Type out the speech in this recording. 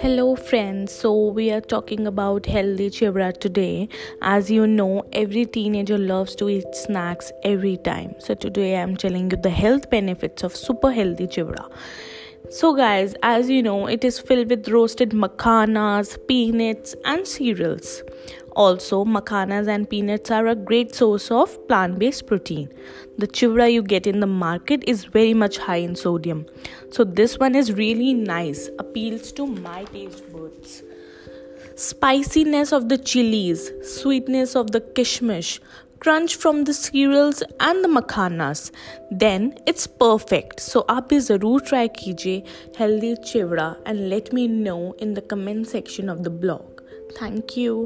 Hello, friends. So, we are talking about healthy chivra today. As you know, every teenager loves to eat snacks every time. So, today I'm telling you the health benefits of super healthy chivra. So, guys, as you know, it is filled with roasted makhanas, peanuts, and cereals. Also, makhanas and peanuts are a great source of plant based protein. The chivra you get in the market is very much high in sodium. So, this one is really nice, appeals to my taste buds. Spiciness of the chilies, sweetness of the kishmish, crunch from the cereals and the makhanas then it's perfect so aap bhi zarur try kijiye healthy chivra and let me know in the comment section of the blog thank you